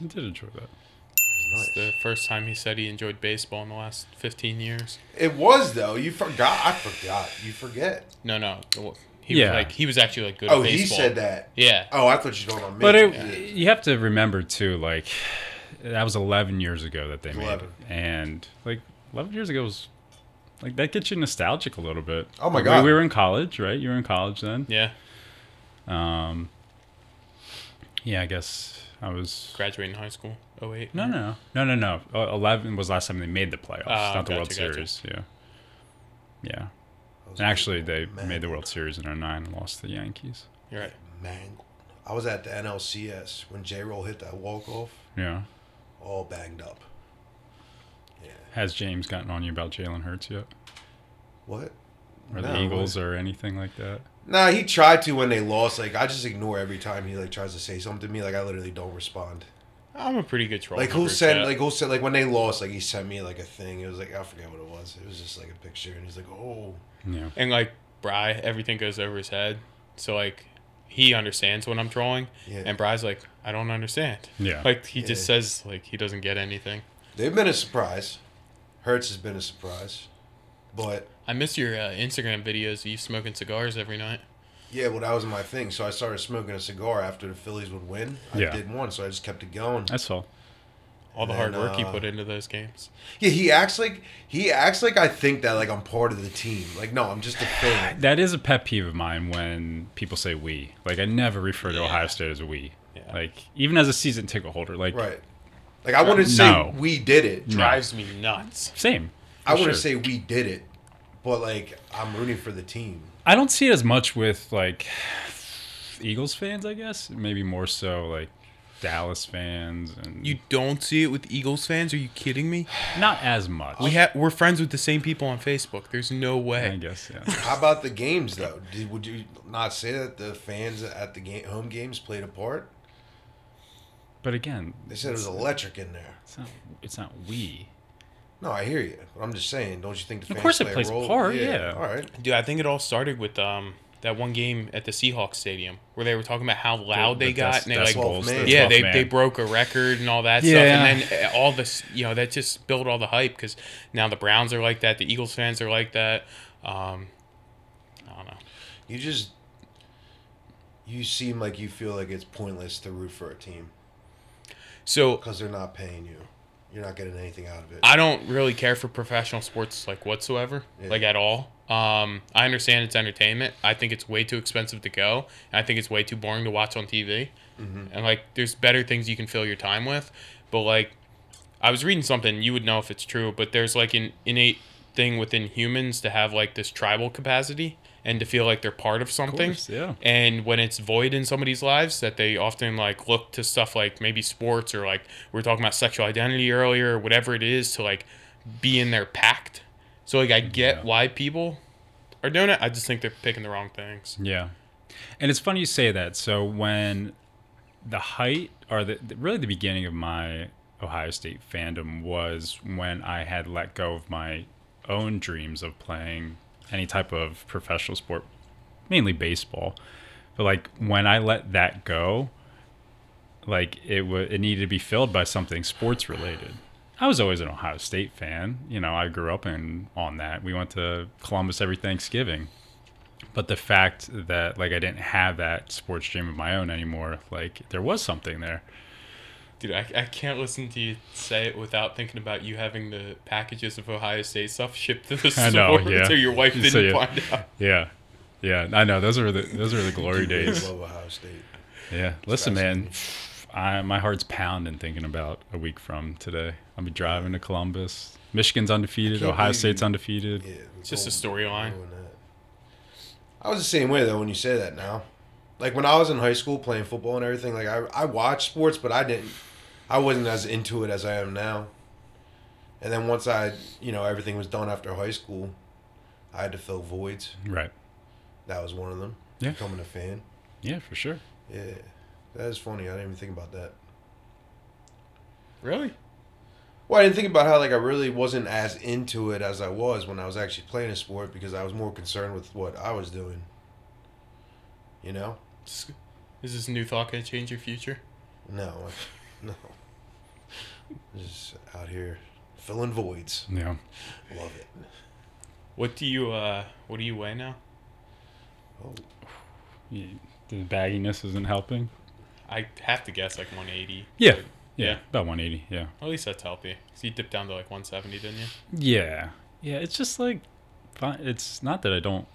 I did enjoy that. It was It's nice. the first time he said he enjoyed baseball in the last 15 years. It was though. You forgot. I forgot. You forget. No, no. He Yeah. was like he was actually like good Oh, at he baseball. said that. Yeah. Oh, I thought you were talking about me. But it, Yeah. you have to remember too, like that was 11 years ago that they made 11. it, and like 11 years ago was like that gets you nostalgic a little bit. Oh my Like, God. we were in college, right? You were in college then. Yeah. Um, yeah, I guess I was. Graduating high school. 08. No, no, no, no, no. Uh, Eleven was last time they made the playoffs, Oh, not the World gotcha, gotcha. Series. Yeah, yeah. And actually, they Man. made the World Series in 09 and lost to the Yankees. You're right. Man, I was at the NLCS when J. Roll hit that walk off, Yeah. all banged up. Yeah. Has James gotten on you about Jalen Hurts yet, What? or No, the Eagles, what? or anything like that? Nah, he tried to when they lost. Like I just ignore every time he like tries to say something to me. Like I literally don't respond. I'm a pretty good troll. Like who group sent chat. like who sent like when they lost like he sent me like a thing. It was like I forget what it was. It was just like a picture and he's like oh Yeah. and like Bry, everything goes over his head. So like he understands when I'm trolling, yeah. and Bry's like, I don't understand. Yeah. Like he just says like he doesn't get anything. They've been a surprise. Hurts has been a surprise, but I miss your uh, Instagram videos of you smoking cigars every night. yeah, well that was my thing. So I started smoking a cigar after the Phillies would win. I Yeah. did one, so I just kept it going. That's all. All the And hard work he uh, put into those games. Yeah, he acts like he acts like I think that like I'm part of the team. Like no, I'm just a fan. That is a pet peeve of mine when people say we. Like I never refer to Yeah. Ohio State as we. Yeah. Like even as a season ticket holder, like Right. Like I wouldn't say we did it. No. Drives me nuts. same. I for wouldn't sure. say we did it, but like I'm rooting for the team. I don't see it as much with like Eagles fans, I guess. Maybe more so like Dallas fans and You don't see it with Eagles fans? Are you kidding me? not as much. We have we're friends with the same people on Facebook. There's no way. I way. guess, yeah. How about the games though? Did, would you not say that the fans at the game, home games played a part? But again, They said it was electric in there. it's not it's not we. No, I hear you, but I'm just saying. Don't you think the fans Of fans course it plays a role? part, yeah. All right. Dude, I think it all started with um that one game at the Seahawks stadium where they were talking about how loud The- they the got and they like decibels, the yeah they, man. they broke a record and all that Yeah. stuff and then uh, all this you know that just built all the hype because now the Browns are like that the Eagles fans are like that um I don't know You just you seem like you feel like it's pointless to root for a team so because they're not paying you. You're not getting anything out of it. I don't really care for professional sports like whatsoever, Yeah. like at all. Um, I understand it's entertainment. I think it's way too expensive to go. And I think it's way too boring to watch on TV. And like, there's better things you can fill your time with. But like, I was reading something. You would know if it's true, but there's like an innate thing within humans to have like this tribal capacity and to feel like they're part of Of something course, yeah. and when it's void in somebody's lives that they often like look to stuff like maybe sports or like we are talking about sexual identity earlier or whatever it is to like be in their pact so like i get Yeah. why people are doing it i just think they're picking the wrong things Yeah. And it's funny you say that. So when the height or the- really the beginning of my Ohio State fandom was when I had let go of my own dreams of playing any type of professional sport, mainly baseball. But like when I let that go, like it w- it needed to be filled by something sports related. I was always an Ohio State fan. You know, I grew up in on that. We went to Columbus every Thanksgiving but the fact that like I didn't have that sports dream of my own anymore, like there was something there. Dude I, I can't listen to you say it without thinking about you having the packages of ohio state stuff shipped to the I store know, yeah. so your wife didn't you- find out Yeah, yeah, I know those are the those are the glory days. love Ohio State. Yeah, listen, man, I my heart's pounding thinking about a week from today. I'll be driving to Columbus. Michigan's undefeated. Ohio believe State's you- undefeated. Yeah, It's just a storyline. I was the same way though when you say that now. Like when I was in high school playing football and everything, like I I watched sports, but I didn't. I wasn't as into it as I am now. And then once I, you know, everything was done after high school, I had to fill voids. Right. That was one of them. Yeah. Becoming a fan. Yeah, for sure. Yeah. That is funny. I didn't even think about that. really Well, I didn't think about how like I really wasn't as into it as I was when I was actually playing a sport because I was more concerned with what I was doing. You know? Is this new thought gonna change your future No, no. Just out here filling voids. Yeah. Love it. What do you uh what do you weigh now? Oh, Yeah, The bagginess isn't helping. I have to guess like 180. Yeah. Yeah. Yeah. About 180. Yeah. At least that's healthy. 'Cause you dipped down to like 170, didn't you? Yeah. Yeah. It's just like. It's not that I don't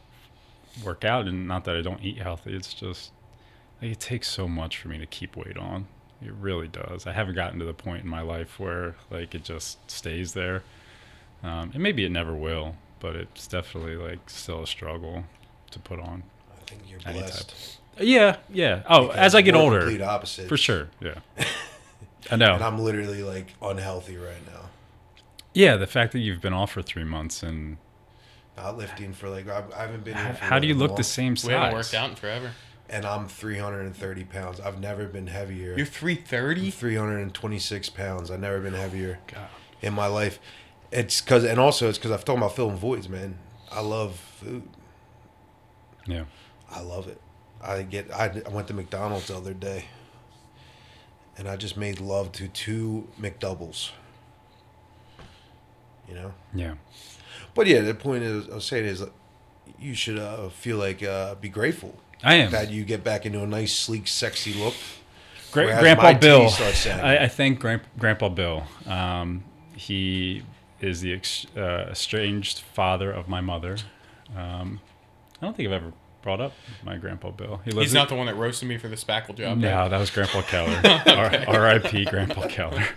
work out and not that I don't eat healthy. It's just like it takes so much for me to keep weight on. It really does. I haven't gotten to the point in my life where like it just stays there. Um, and maybe it never will, but it's definitely like still a struggle to put on. I think you're Any blessed. Yeah. Yeah. Oh, Because as I get older, complete opposite. for sure. Yeah. I know. And I'm literally like unhealthy right now. Yeah, the fact that you've been off for three months and Not lifting for like I, I haven't been. how, here for how do you look long, the same size? We haven't worked out in forever. And I'm 330 pounds. I've never been heavier. You're 330? 326 pounds. I've never been heavier God. in my life. It's because, and also it's because I've talking about filling voids, man. I love food. Yeah. I love it. I get. I, I went to McDonald's the other day, and I just made love to two McDoubles. You know, Yeah. but yeah, the point is, I was saying is, you should uh, feel like uh, be grateful I am. that you get back into a nice, sleek, sexy look. Gra- Grandpa Bill. teeth start sagging. I, I thank Gran- Grandpa Bill. Um, he is the ex- uh, estranged father of my mother. Um, I don't think I've ever brought up my Grandpa Bill. He lives He's in- not the one that roasted me for the spackle job. No, that was Grandpa Keller. R- R.I.P. Grandpa Keller.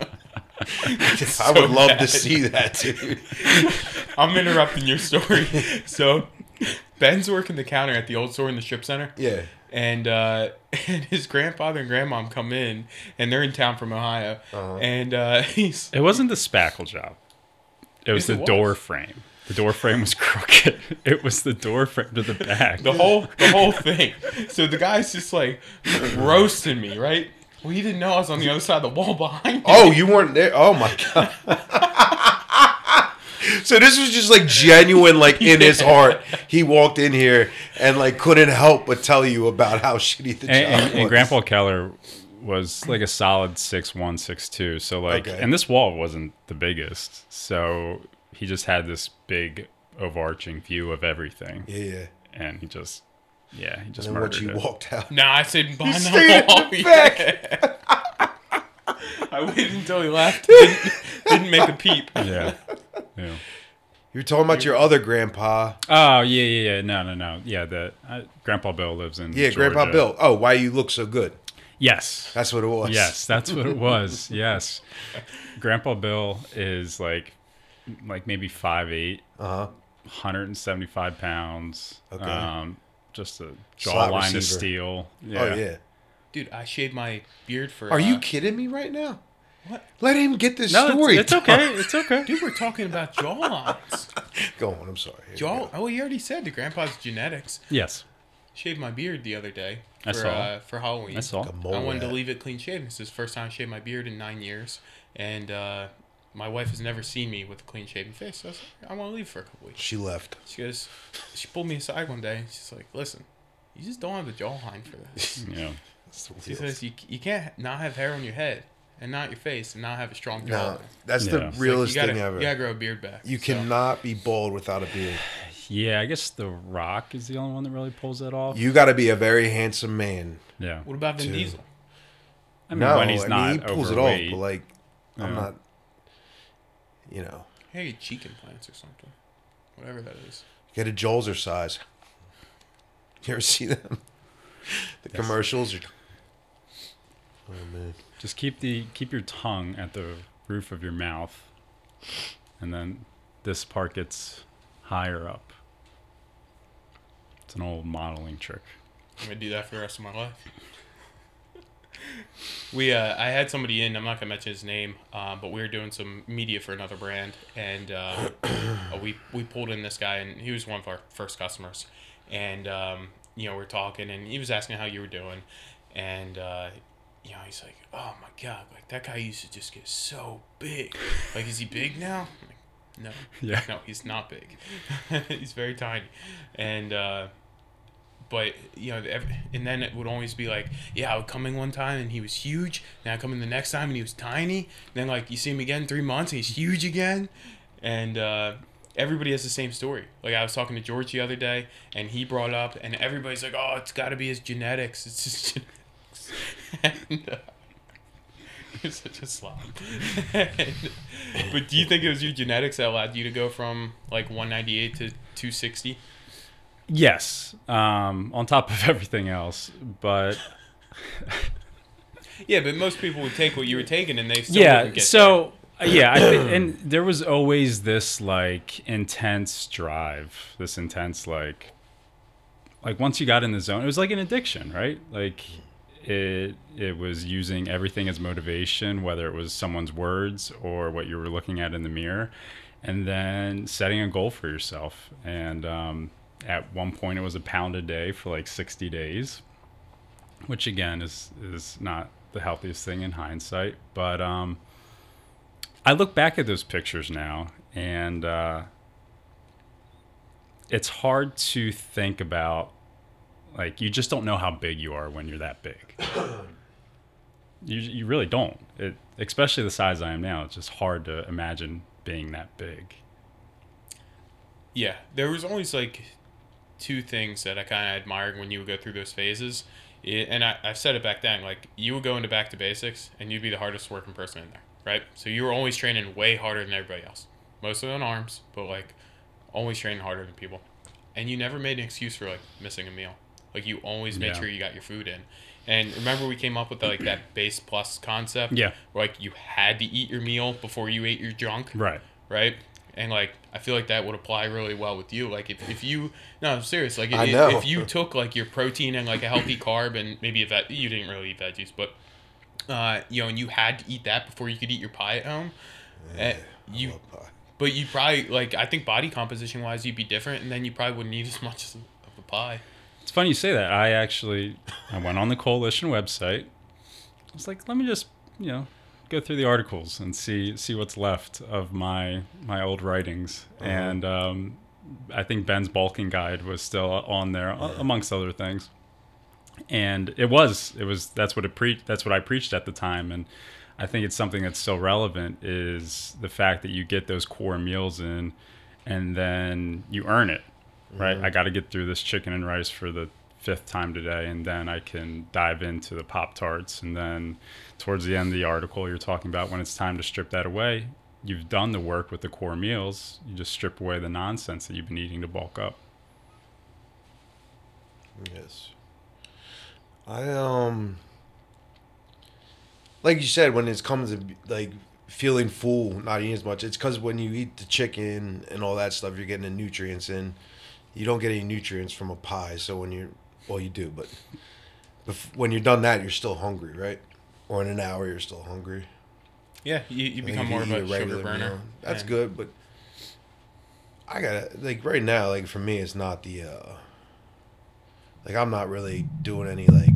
I would love to see that, dude. I'm interrupting your story. So, Ben's working the counter at the old store in the strip center. Yeah. and uh, and his grandfather and grandmom come in, and they're in town from Ohio, Uh-huh. and uh, he's It wasn't the spackle job. It was Yes, the it door was. frame. The door frame was crooked. It was the door frame to the back. the whole the whole thing. So the guy's just like roasting me, right? Well, he didn't know I was on the other side of the wall behind. him. Oh, you weren't there. Oh my god. So this was just like genuine, like in his heart. He walked in here and like couldn't help but tell you about how shitty the job and, and, was. and Grandpa Keller was like a solid six one, six two. So like, Okay. and this wall wasn't the biggest, so he just had this big overarching view of everything, Yeah, yeah. and he just, yeah, he And just then murdered once you it. walked out, Nah, I said behind stayed the in wall. the back. yeah. I waited until he left. Didn't, didn't make a peep. yeah, yeah. you're talking about your other grandpa. Oh yeah, yeah, yeah. No, no, no. Yeah, the uh, Grandpa Bill lives in. Yeah, Grandpa Bill. Oh, why you look so good? Yes. That's what it was. Yes, that's what it was. Yes, Grandpa Bill is like, like maybe five eight, Uh huh. 175 pounds. Okay. Um, just a jawline of steel. Oh yeah. Dude, I shaved my beard for. Are you uh, kidding me right now? What? Let him get this No, story. it's, it's okay. It's okay. Dude, we're talking about jawlines. Go on. I'm sorry. Here Jaw. go. Oh, you already said the grandpa's genetics. Yes, Shaved my beard the other day for I saw. Uh, for Halloween. that's all. A I wanted to leave it clean shaven. This is the first time I shaved my beard in nine years, and uh, my wife has never seen me with a clean shaven face. So I was like, I want to leave for a couple weeks. She left. She goes, she pulled me aside one day. She's like, "Listen, you just don't have the jawline for this." Yeah. That's the She wheels. says, "You you can't not have hair on your head and not your face and not have a strong No, jawline." that's Yeah. the It's Like, realest you gotta, thing ever. You gotta grow a beard back. You So, cannot be bald without a beard. Yeah, I guess The Rock is the only one that really pulls that off. You got to be a very handsome man. yeah. What about Vin Two. Diesel? I mean, no, when he's I not mean, he pulls overweight. it off, but like, I'm Yeah. not. You know, Hey, cheek implants or something. Whatever that is. get a Jawzrsize. You ever see them? The Yes. commercials. Are... Oh man. Just keep the keep your tongue at the roof of your mouth, and then this part gets higher up. It's an old modeling trick. I'm gonna do that for the rest of my life. we, uh, I had somebody in. I'm not gonna mention his name, uh, but we were doing some media for another brand, and uh, uh, we we pulled in this guy, and he was one of our first customers, and um, you know we're talking, and he was asking how you were doing, and uh, you know he's like, oh my god, like that guy used to just get so big. Like, is he big now? Like, no. Yeah. No, he's not big. he's very tiny, and. Uh, but you know, ev and then it would always be like, yeah, I would come in one time and he was huge. Then I come in the next time and he was tiny. Then like you see him again three months and he's huge again, and uh, everybody has the same story. Like I was talking to George the other day, and he brought up, and everybody's like, oh, it's got to be his genetics. It's just genetics. and, uh, you're such a slob. but do you think it was your genetics that allowed you to go from like 198 to 260? Yes, um, on top of everything else, but Yeah, but most people would take what you were taking, and they still yeah. So yeah, I think, and there was always this like intense drive, this intense like, like once you got in the zone, it was like an addiction, right? Like it it was using everything as motivation, whether it was someone's words or what you were looking at in the mirror, and then setting a goal for yourself. And um, at one point, it was a pound a day for like sixty days, which again is is not the healthiest thing in hindsight, but um, I look back at those pictures now, and uh, it's hard to think about. Like you just don't know how big you are when you're that big. you you really don't. It especially the size I am now. It's just hard to imagine being that big. Yeah, there was always like two things that I kind of admired when you would go through those phases. It, and I, I said it back then, like you would go into back to basics and you'd be the hardest working person in there, right? So you were always training way harder than everybody else, mostly on arms, but like always training harder than people. And you never made an excuse for like missing a meal. Like you always made Yeah. sure you got your food in. And remember we came up with like that base plus concept? Yeah. Where like you had to eat your meal before you ate your junk Right. right? And like I feel like that would apply really well with you. Like if, if you no I'm serious like I if, know. if you took like your protein and like a healthy carb and maybe a vet you didn't really eat veggies but uh you know and you had to eat that before you could eat your pie at home. eh, you love pie. but you probably like I think body composition wise you'd be different and then you probably wouldn't eat as much of a pie. It's funny you say that. I actually I went on the coalition website. I was like, let me just you know go through the articles and see see what's left of my my old writings. And um, I think Ben's bulking guide was still on there a- amongst other things. And it was it was that's what it pre that's what I preached at the time and. I think it's something that's still relevant is the fact that you get those core meals in and then you earn it right? Mm-hmm. I got to get through this chicken and rice for the fifth time today, and then I can dive into the Pop Tarts. And then towards the end of the article, you're talking about when it's time to strip that away. You've done the work with the core meals. You just strip away the nonsense that you've been eating to bulk up. Yes. I um like you said when it comes to like feeling full, not eating as much, it's cuz when you eat the chicken and all that stuff, you're getting the nutrients in. You don't get any nutrients from a pie, so when you're well you do, but bef- when you're done that, you're still hungry, right? Or in an hour you're still hungry. Yeah, you, you become more you of eat a sugar regular burner. meal, That's Yeah. good, but I got to like right now, like for me, it's not the uh like I'm not really doing any like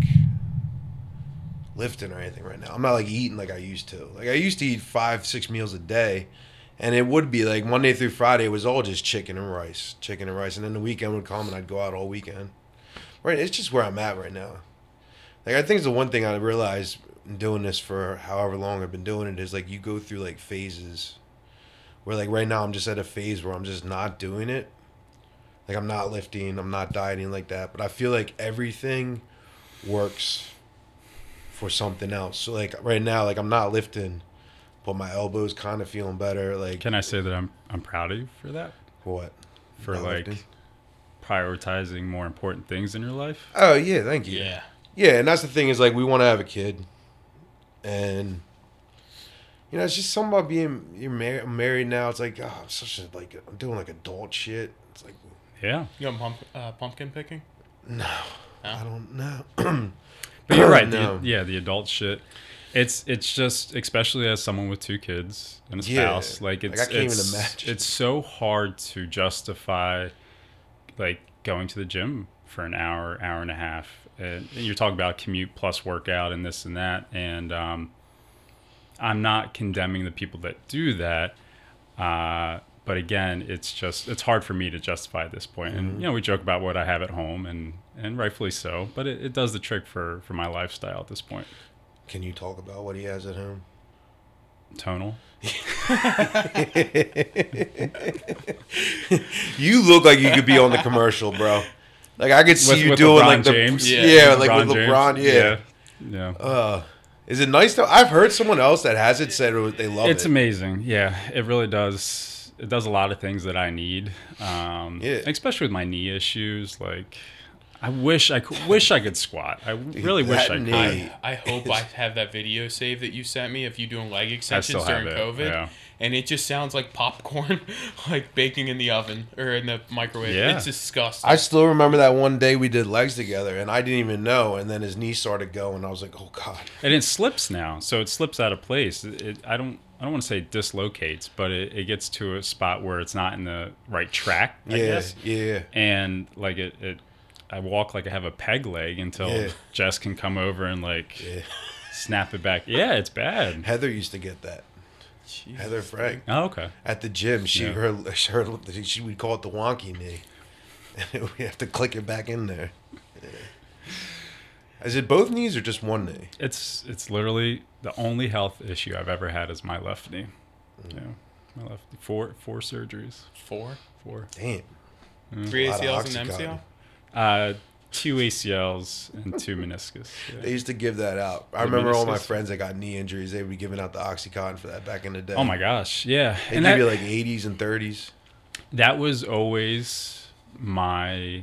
lifting or anything right now. I'm not like eating like I used to. Like I used to eat five, six meals a day, and it would be like Monday through Friday it was all just chicken and rice, chicken and rice, and then the weekend would come and I'd go out all weekend. Right, it's just where I'm at right now. Like I think it's the one thing I realized doing this for however long I've been doing it is like you go through like phases. Where like right now I'm just at a phase where I'm just not doing it. Like I'm not lifting, I'm not dieting like that, but I feel like everything works for something else. So like right now, like I'm not lifting, but my elbows kind of feeling better. Like Can I say that I'm I'm proud of you for that? what? For Not like lifting? prioritizing more important things in your life? Oh yeah, thank you. Yeah. Yeah, and that's the thing is like we want to have a kid, and you know it's just something about being you're married. Married now. It's like oh, I'm such a like I'm doing like adult shit. It's like Yeah. You got pump, uh, pumpkin picking? no, No? I don't know. But you're right. No. The, yeah, the adult shit. It's it's just especially as someone with two kids and a Yeah. spouse, like Like, it's I can't even it's, imagine. it's so hard to justify like going to the gym for an hour, hour and a half. And you're talking about commute plus workout and this and that. And um, I'm not condemning the people that do that. Uh, but again, it's just it's hard for me to justify at this point. Mm-hmm. And you know, we joke about what I have at home, and and rightfully so. But it, it does the trick for for my lifestyle at this point. Can you talk about what he has at home? Tonal. You look like you could be on the commercial, bro. Like I could see With- you with doing LeBron like the James? yeah, Yeah. like with James. LeBron, yeah. yeah. yeah. Uh, is it nice though? I've heard someone else that has it said they love it's it. It's amazing. Yeah, it really does. It does a lot of things that I need. Um, Yeah. especially with my knee issues. Like, I wish I could, wish I could squat. I really wish I could. I, I hope I have that video saved that you sent me of you doing leg extensions during COVID. yeah. And it just sounds like popcorn, like baking in the oven or in the microwave. Yeah. It's disgusting. I still remember that one day we did legs together, and I didn't even know. And then his knee started going. I was like, "Oh God!" And it slips now, so it slips out of place. It, it, I don't. I don't want to say dislocates, but it, it gets to a spot where it's not in the right track. I yeah, guess. yeah. And like it, it, I walk like I have a peg leg until Yeah. Jess can come over and like Yeah. snap it back. Yeah, it's bad. Heather used to get that. Jesus. Heather Frank Oh, okay. at the gym. She Yeah. her, her she would call it the wonky knee. we have to click it back in there. Yeah. Is it both knees or just one knee? It's it's literally the only health issue I've ever had is my left knee. Mm. Yeah, my left knee. four four surgeries. Four? Four. Damn. Three A lot of ACLs and MCL? Uh, two ACLs and two meniscus. They used to give that out. I The remember all my friends that got knee injuries. They would be giving out the oxycontin for that back in the day. Oh my gosh, yeah. They and give that, you like 80s and 30s. that was always my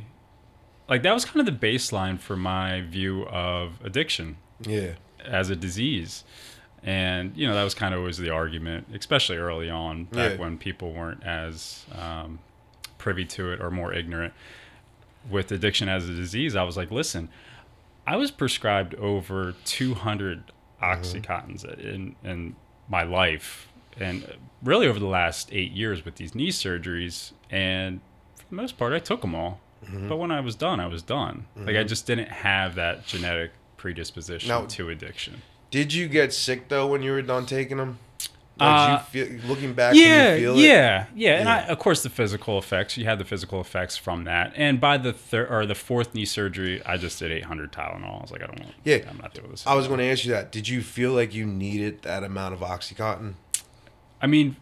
like that was kind of the baseline for my view of addiction Yeah. as a disease. And you know that was kind of always the argument, especially early on, back Yeah. when people weren't as um, privy to it or more ignorant. With addiction as a disease, I was like, listen, I was prescribed over 200 oxycontins in in my life, and really over the last eight years with these knee surgeries. And for the most part, I took them all. But when I was done, I was done. Like I just didn't have that genetic predisposition Now- to addiction. Did you get sick though when you were done taking them? Uh, you feel, looking back, yeah, can you feel it? yeah, yeah, and I, of course, the physical effects. You had the physical effects from that, and by the third or the fourth knee surgery, I just did 800 Tylenol. I was like, I don't want. Yeah. I'm not doing this. I was going to ask you that. Did you feel like you needed that amount of oxycontin? I mean,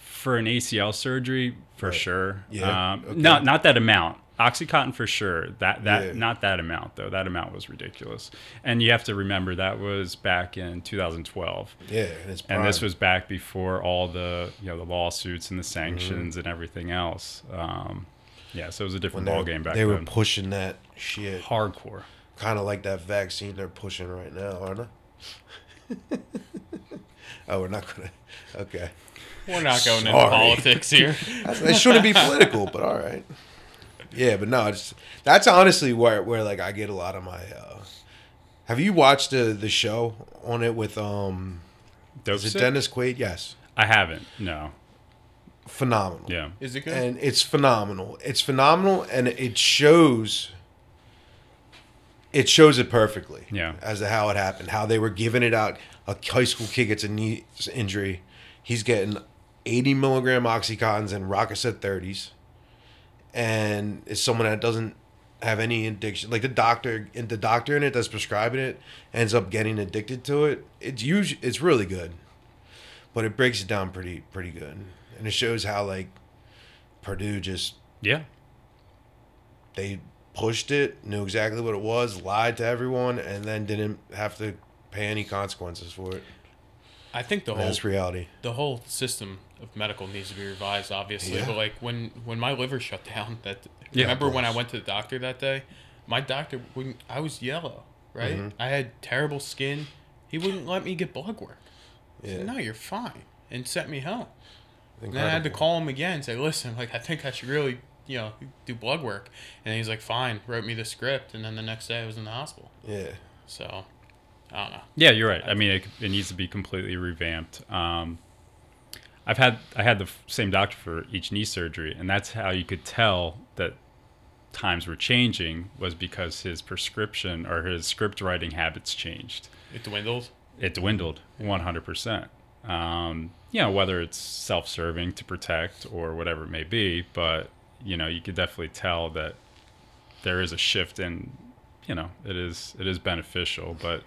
for an ACL surgery, for Right. sure. Yeah, Um, okay. Not not that amount. OxyContin for sure. That that Yeah. not that amount though. That amount was ridiculous. And you have to remember that was back in 2012. Yeah, and this was back before all the you know the lawsuits and the Mm-hmm. sanctions and everything else. Um, yeah, so it was a different they, ball game back then. they were pushing that shit, Hardcore. kind of like that vaccine they're pushing right now, aren't they? oh, we're not gonna. Okay, We're not going into Sorry. politics here. It shouldn't be political, but all right. Yeah, but no, it's that's honestly where where like I get a lot of my. uh Have you watched the the show on it with um? Dope Is it sick? Dennis Quaid? Yes, I haven't. No. phenomenal. Yeah. Is it good? and it's phenomenal. It's phenomenal, and it shows. It shows it perfectly. Yeah. As to how it happened, how they were giving it out. A high school kid gets a knee injury, he's getting eighty milligram oxycontins and Roxicet thirties, and it's someone that doesn't have any addiction. Like the doctor, and the doctor in it that's prescribing it ends up getting addicted to it. It's usually it's really good, but it breaks it down pretty pretty good, and it shows how like Purdue just Yeah. they pushed it, knew exactly what it was, lied to everyone, and then didn't have to pay any consequences for it. I think the whole That's reality. the whole system of medical needs to be revised, obviously. Yeah. But like when when my liver shut down, that Yeah, remember when I went to the doctor that day, my doctor wouldn't. I was yellow, right? Mm-hmm. I had terrible skin. He wouldn't let me get blood work. He Yeah. said, no, you're fine, and sent me home. And then I had to call him again and say, listen, like I think I should really, you know, do blood work. And he's like, fine, wrote me the script, and then the next day I was in the hospital. Yeah. So, I don't know. Yeah, you're right. I mean, it, it needs to be completely revamped. Um, I've had I had the same doctor for each knee surgery, and that's how you could tell that times were changing was because his prescription or his script writing habits changed. It dwindled. It dwindled 100%. Um, you know, whether it's self-serving to protect or whatever it may be, but you know, you could definitely tell that there is a shift in, you know, it is it is beneficial, but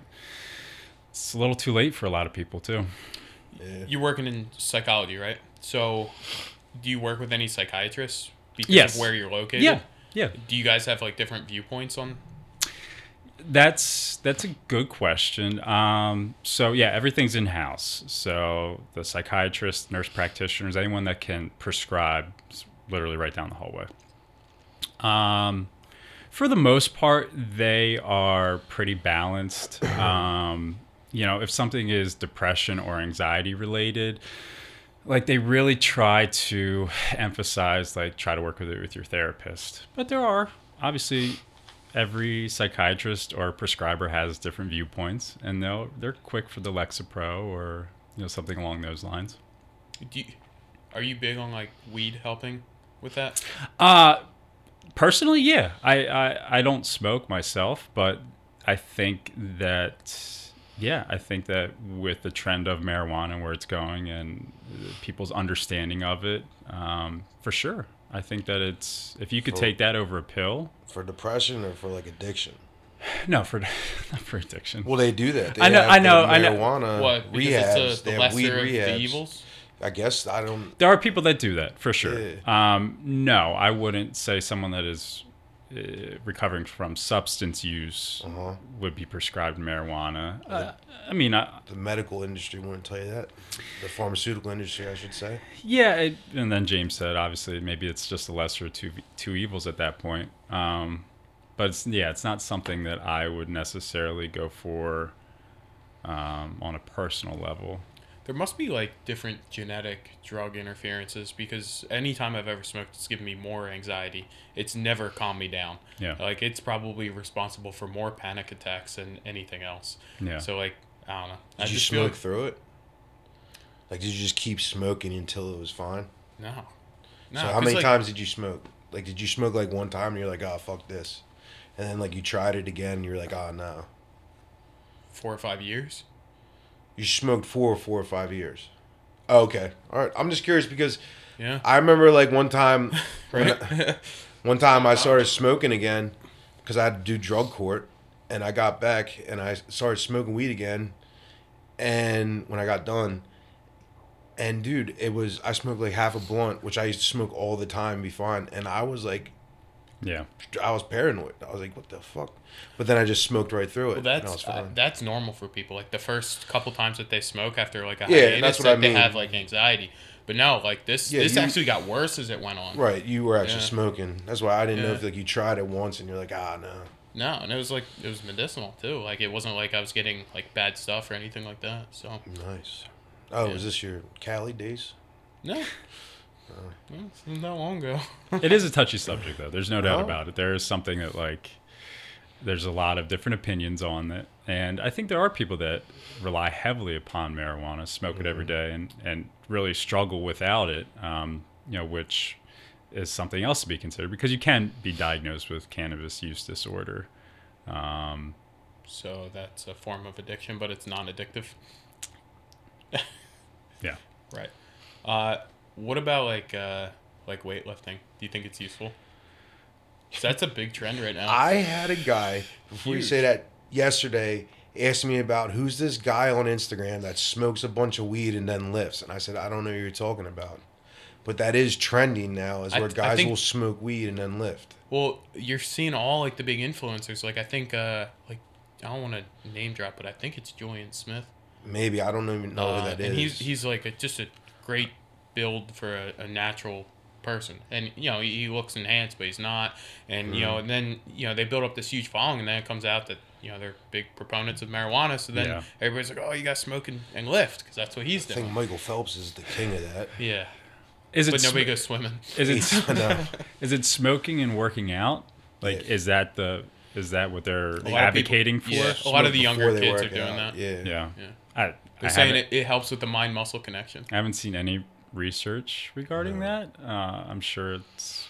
it's a little too late for a lot of people too. Yeah. You're working in psychology, right? So, do you work with any psychiatrists because Yes. of where you're located? Yeah, yeah. Do you guys have like different viewpoints on? That's that's a good question. Um, so yeah, everything's in house. So the psychiatrist, nurse practitioners, anyone that can prescribe, is literally right down the hallway. Um, for the most part, they are pretty balanced. Um, you know, if something is depression or anxiety related, like they really try to emphasize like try to work with it with your therapist. But there are obviously every psychiatrist or prescriber has different viewpoints, and they'll they're quick for the Lexapro or you know something along those lines. Do you, are you big on like weed helping with that? Uh personally, yeah, I, I I don't smoke myself, but I think that yeah, I think that with the trend of marijuana and where it's going and people's understanding of it, um, for sure. I think that it's if you could For- take that over a pill. For depression or for like addiction? No, for not for addiction. Well, they do that. They I know- have I know- I know. Marijuana what? Because rehabs. it's a, they the have weed lesser of the evils. I guess I don't. There are people that do that for sure. Yeah. Um, no, I wouldn't say someone that is uh, recovering from substance use Uh-huh. would be prescribed marijuana. Uh, I mean, I, The medical industry wouldn't tell you that. The pharmaceutical industry, I should say. yeah. It, and then James said, obviously, maybe it's just the lesser of two two evils at that point. Um, but it's, yeah, it's not something that I would necessarily go for um, on a personal level. There must be like different genetic drug interferences because anytime I've ever smoked, it's given me more anxiety. It's never calmed me down. Yeah. Like it's probably responsible for more panic attacks than anything else. Yeah. So like I don't know. I Did you just feel smoke like, through it? Like, did you just keep smoking until it was fine? no. No. so, how 'cause, many like, times did you smoke? Like, did you smoke like one time and you're like, oh, fuck this? And then, like, you tried it again and you're like, oh, no. Four or five years. You smoked for four or five years. Oh, okay. All right. I'm just curious because Yeah. I remember, like, one time, Right. one time I started smoking again because I had to do drug court and I got back and I started smoking weed again. And when I got done, and dude, it was, I smoked like half a blunt, which I used to smoke all the time, be fine. And I was like, Yeah. I was paranoid. I was like, what the fuck? But then I just smoked right through it. Well, and I was that's uh, that's normal for people. Like the first couple times that they smoke after like a Yeah, hiatus, that's what like, I mean. They have like anxiety, but no, like this Yeah, this you- actually got worse as it went on. right. You were actually Yeah. smoking. That's why I didn't know if like you tried it once and you're like, ah, no. No, and it was like it was medicinal too. Like it wasn't like I was getting like bad stuff or anything like that. So Nice. Oh, Yeah. is this your Cali days? No it's not long ago. it is a touchy subject though there's no doubt about it there is something that like there's a lot of different opinions on it and i think there are people that rely heavily upon marijuana smoke it every day and and really struggle without it um, you know which is something else to be considered because you can be diagnosed with cannabis use disorder um, so that's a form of addiction, but it's non-addictive. yeah Right. Uh, what about like uh, like weightlifting? Do you think it's useful? that's a big trend right now. I had a guy before you say that yesterday asked me about who's this guy on Instagram that smokes a bunch of weed and then lifts, and I said I don't know who you're talking about, but that is trending now, is where th- guys think- will smoke weed and then lift. Well, you're seeing all like the big influencers. Like I think, uh, like I don't want to name drop, but I think it's Julian Smith. Maybe I don't even know Uh, who that is. and he's he's like a, just a great build for a, a natural person, and you know he, he looks enhanced, but he's not. And you know, Mm-hmm. and then you know they build up this huge following, and then it comes out that you know they're big proponents of marijuana. So then Yeah. everybody's like, oh, you got smoking and, and lift because that's what he's I doing. I think Michael Phelps is the king of that. Yeah, is it but nobody sm- goes swimming. is it I is it smoking and working out like Yeah. is that the is that what they're lot of people- advocating for yeah. A lot of the younger kids are doing out. that. Yeah. yeah Yeah. I, I They're saying it, it helps with the mind muscle connection. I haven't seen any research regarding that. Uh, I'm sure it's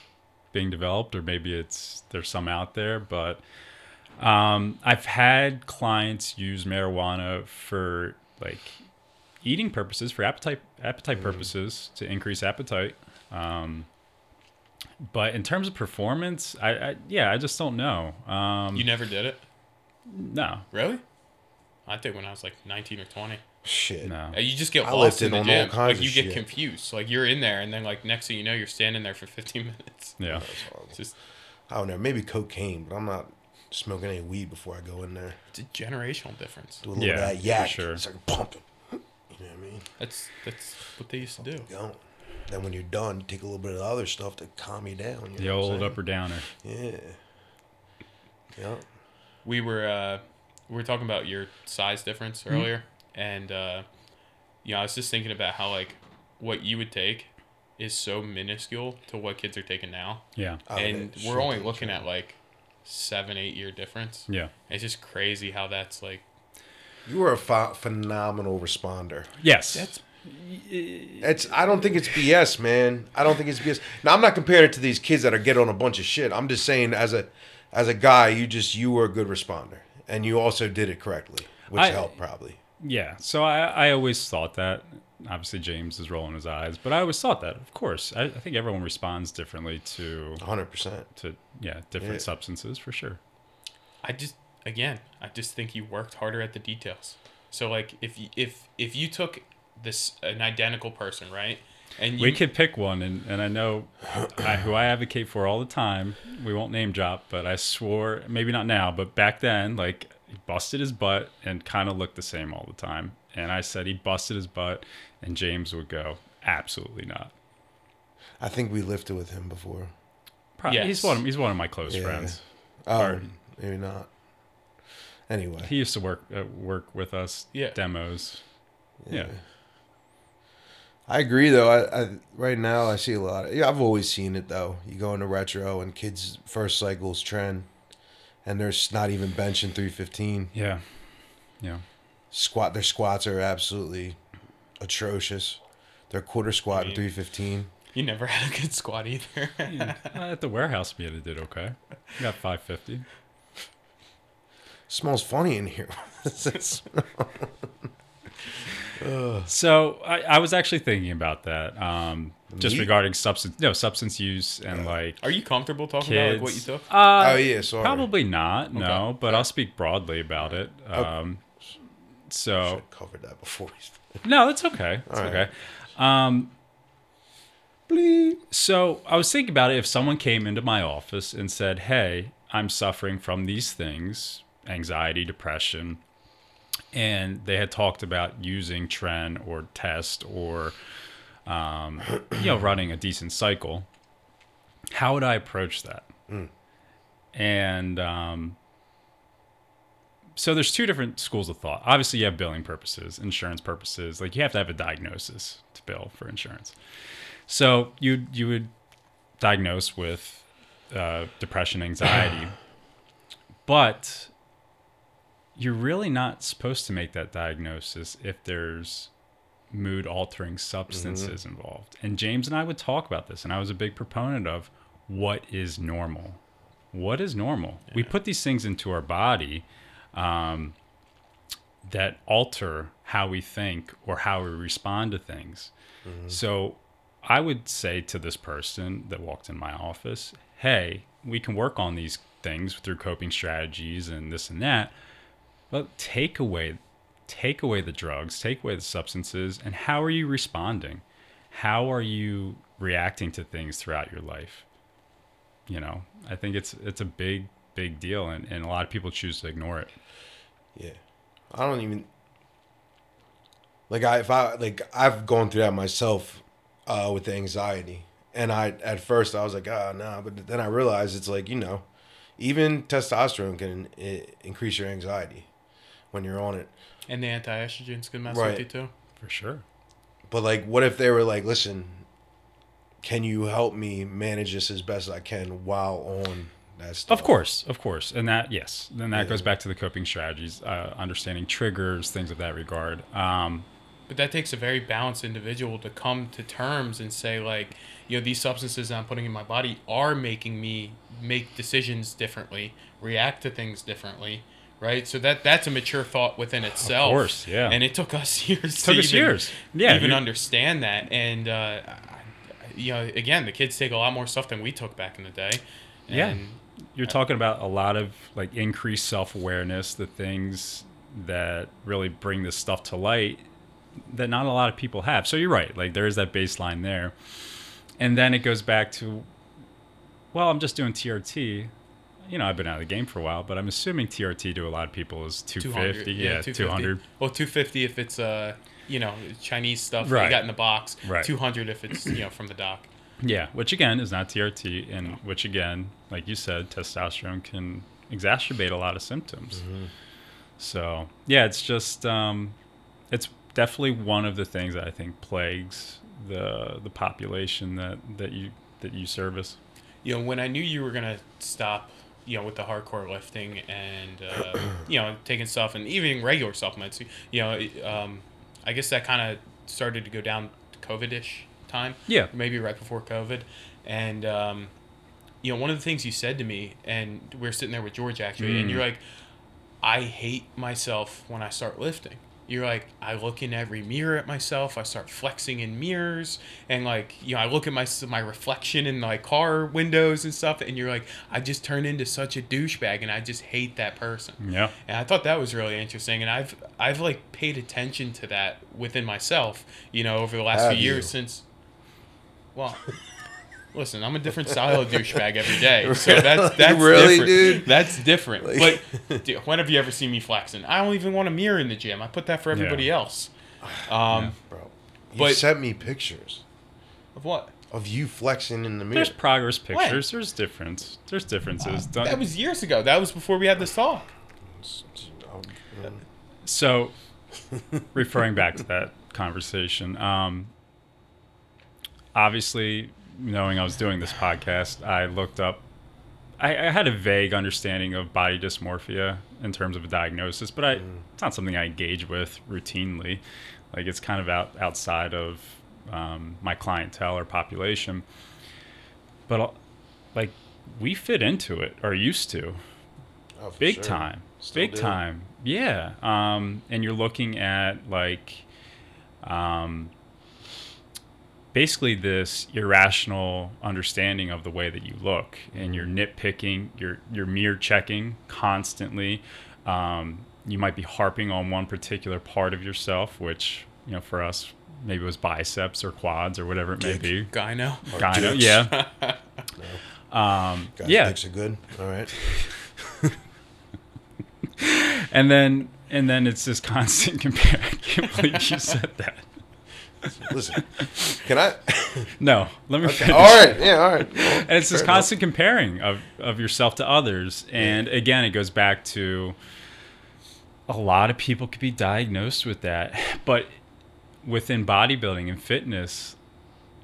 being developed, or maybe it's there's some out there. But um, I've had clients use marijuana for like eating purposes, for appetite appetite purposes, to increase appetite. Um, but in terms of performance, I, I yeah, I just don't know. Um, You never did it, no, really? I did when I was like 19 or 20. Shit. no. Uh, You just get I lost in the on all gym. kinds Like of you get shit. confused. Like you're in there, and then like next thing you know, you're standing there for 15 minutes. Yeah. That's horrible. It's just I don't know. Maybe cocaine, but I'm not smoking any weed before I go in there. it's a generational difference. Do a little Yeah, of that yak. sure. It's like pumping. You know what I mean? That's that's what they used to do. Go. Then when you're done, you take a little bit of the other stuff to calm you down. You The know old saying? upper downer. Yeah. Yeah. we were uh, we were talking about your size difference earlier, and uh, you know I was just thinking about how like what you would take is so minuscule to what kids are taking now, Yeah. Oh, and we're only looking sure. at like seven eight year difference. Yeah. It's just crazy how that's like You were a ph- phenomenal responder. Yes. that's It's. I don't think it's BS, man. I don't think it's BS. Now I'm not comparing it to these kids that are getting on a bunch of shit. I'm just saying, as a, as a guy, you just you were a good responder, and you also did it correctly, which I- helped probably. Yeah. So I, I always thought that. Obviously, James is rolling his eyes, but I always thought that. Of course, I, I think everyone responds differently to 100. percent to yeah different Yeah. substances for sure. I just again, I just think you worked harder at the details. So like if you, if if you took this an identical person, right? And you we could pick one, and, and I know I, who I advocate for all the time. We won't name drop, but I swore maybe not now, but back then, like he busted his butt and kind of looked the same all the time. And I said he busted his butt, and James would go, absolutely not. I think we lifted with him before. Probably, He's one. Of, he's one of my close Yeah. friends. Oh, Or- maybe not. Anyway, He used to work uh, work with us. Yeah. Demos. Yeah. I agree though. I, I right now I see a lot. Of, yeah, I've always seen it though. You go into retro and kids first cycles trend, and there's not even benching 315. Yeah. Yeah. Squat. Their squats are absolutely atrocious. Their quarter squat I mean- 315. you never had a good squat either. At the warehouse, we did okay. We got 550. Smells funny in here. So I, I was actually thinking about that, um, just Meat? regarding substance, no substance use and like Are you comfortable talking kids. about like what you took? Uh, oh yeah, sorry. probably not. No, Okay. but I'll speak broadly about it. Um, so Should've covered that before. we- no, it's okay. It's All right. okay. Um, bleep. So I was thinking about it. If someone came into my office and said, "Hey, I'm suffering from these things: anxiety, depression," and they had talked about using Tren or Test or, um, you know, running a decent cycle, how would I approach that? And um, so there's two different schools of thought. Obviously, you have billing purposes, insurance purposes. Like you have to have a diagnosis to bill for insurance. So you you would diagnose with uh, depression, anxiety, but you're really not supposed to make that diagnosis if there's mood altering substances involved. And James and I would talk about this, and I was a big proponent of what is normal. What is normal? We put these things into our body um, that alter how we think or how we respond to things. So I would say to this person that walked in my office, hey, we can work on these things through coping strategies and this and that, but take away take away the drugs, take away the substances, and how are you responding? How are you reacting to things throughout your life? You know, I think it's it's a big, big deal and, and a lot of people choose to ignore it. Yeah, I don't even like I if I like I've gone through that myself uh, with the anxiety, and I at first I was like ah nah, but then I realized it's like you know, even testosterone can i- increase your anxiety when you're on it. And the anti-estrogens can mess Right. with you too. For sure. But like, what if they were like, listen, can you help me manage this as best I can while on that stuff? Of course, of course. And that, yes. Then that Yeah. goes back to the coping strategies, uh, understanding triggers, things of that regard. Um, But that takes a very balanced individual to come to terms and say like, you know, these substances that I'm putting in my body are making me make decisions differently, react to things differently, right? So that that's a mature thought within itself. Of course, yeah. And it took us years. Took to us even, years. Yeah, Even understand that, and uh, you know, again, the kids take a lot more stuff than we took back in the day. Yeah. You're talking about a lot of like increased self awareness, the things that really bring this stuff to light that not a lot of people have. So you're right. Like there is that baseline there. And then it goes back to, well, I'm just doing TRT. You know, I've been out of the game for a while, but I'm assuming TRT to a lot of people is 250. Yeah, 200. Well, 250 if it's uh, you know, Chinese stuff Right. you got in the box. Right. 200 if it's, you know, from the doc. Yeah, which again is not TRT, and which again, like you said, testosterone can exacerbate a lot of symptoms. So yeah, it's just um, it's definitely one of the things that I think plagues the the population that that you that you service. you know, when I knew you were gonna stop, you know, with the hardcore lifting and uh, you know taking stuff and even regular supplements, you know, um, I guess that kind of started to go down COVID-ish time. Yeah. maybe right before COVID, and um, you know, one of the things you said to me, and we are sitting there with George actually, and Mm. you're like, I hate myself when I start lifting. You're like, I look in every mirror at myself. I start flexing in mirrors, and like, you know, I look at my my reflection in my car windows and stuff. And you're like, I just turn into such a douchebag, and I just hate that person. Yeah, And I thought that was really interesting, and I've I've like paid attention to that within myself, you know, over the last Have few years since. Well, listen, I'm a different style of douchebag every day, so that's that's Really, different. dude? That's different. Like- but dude, when have you ever seen me flexing? I don't even want a mirror in the gym. I put that for everybody Yeah. else. Um, Bro, you But- sent me pictures of what? of you flexing in the mirror. there's progress pictures. There's difference. There's differences. Don't- That was years ago. That was before we had this talk. So, referring back to that conversation, um, obviously, knowing I was doing this podcast, I looked up. I, I had a vague understanding of body dysmorphia in terms of a diagnosis, but I, it's not something I engage with routinely. Like it's kind of out outside of um, my clientele or population. But uh, like we fit into it or used to Oh, big sure. time Still big do. time yeah um and you're looking at like um basically this irrational understanding of the way that you look and you're nitpicking you're you're mirror checking constantly um you might be harping on one particular part of yourself which you know for us maybe it was biceps or quads or whatever it may be Gyno. Or Gyno, dicks. yeah um Guys, yeah dicks are good. All right. and then and then it's this constant compare. I can't believe you said that. Listen, can I? No, let me finish. all right. Yeah. All right. Well, And it's this fair enough. constant comparing of, of yourself to others. And again, it goes back to a lot of people could be diagnosed with that. But within bodybuilding and fitness,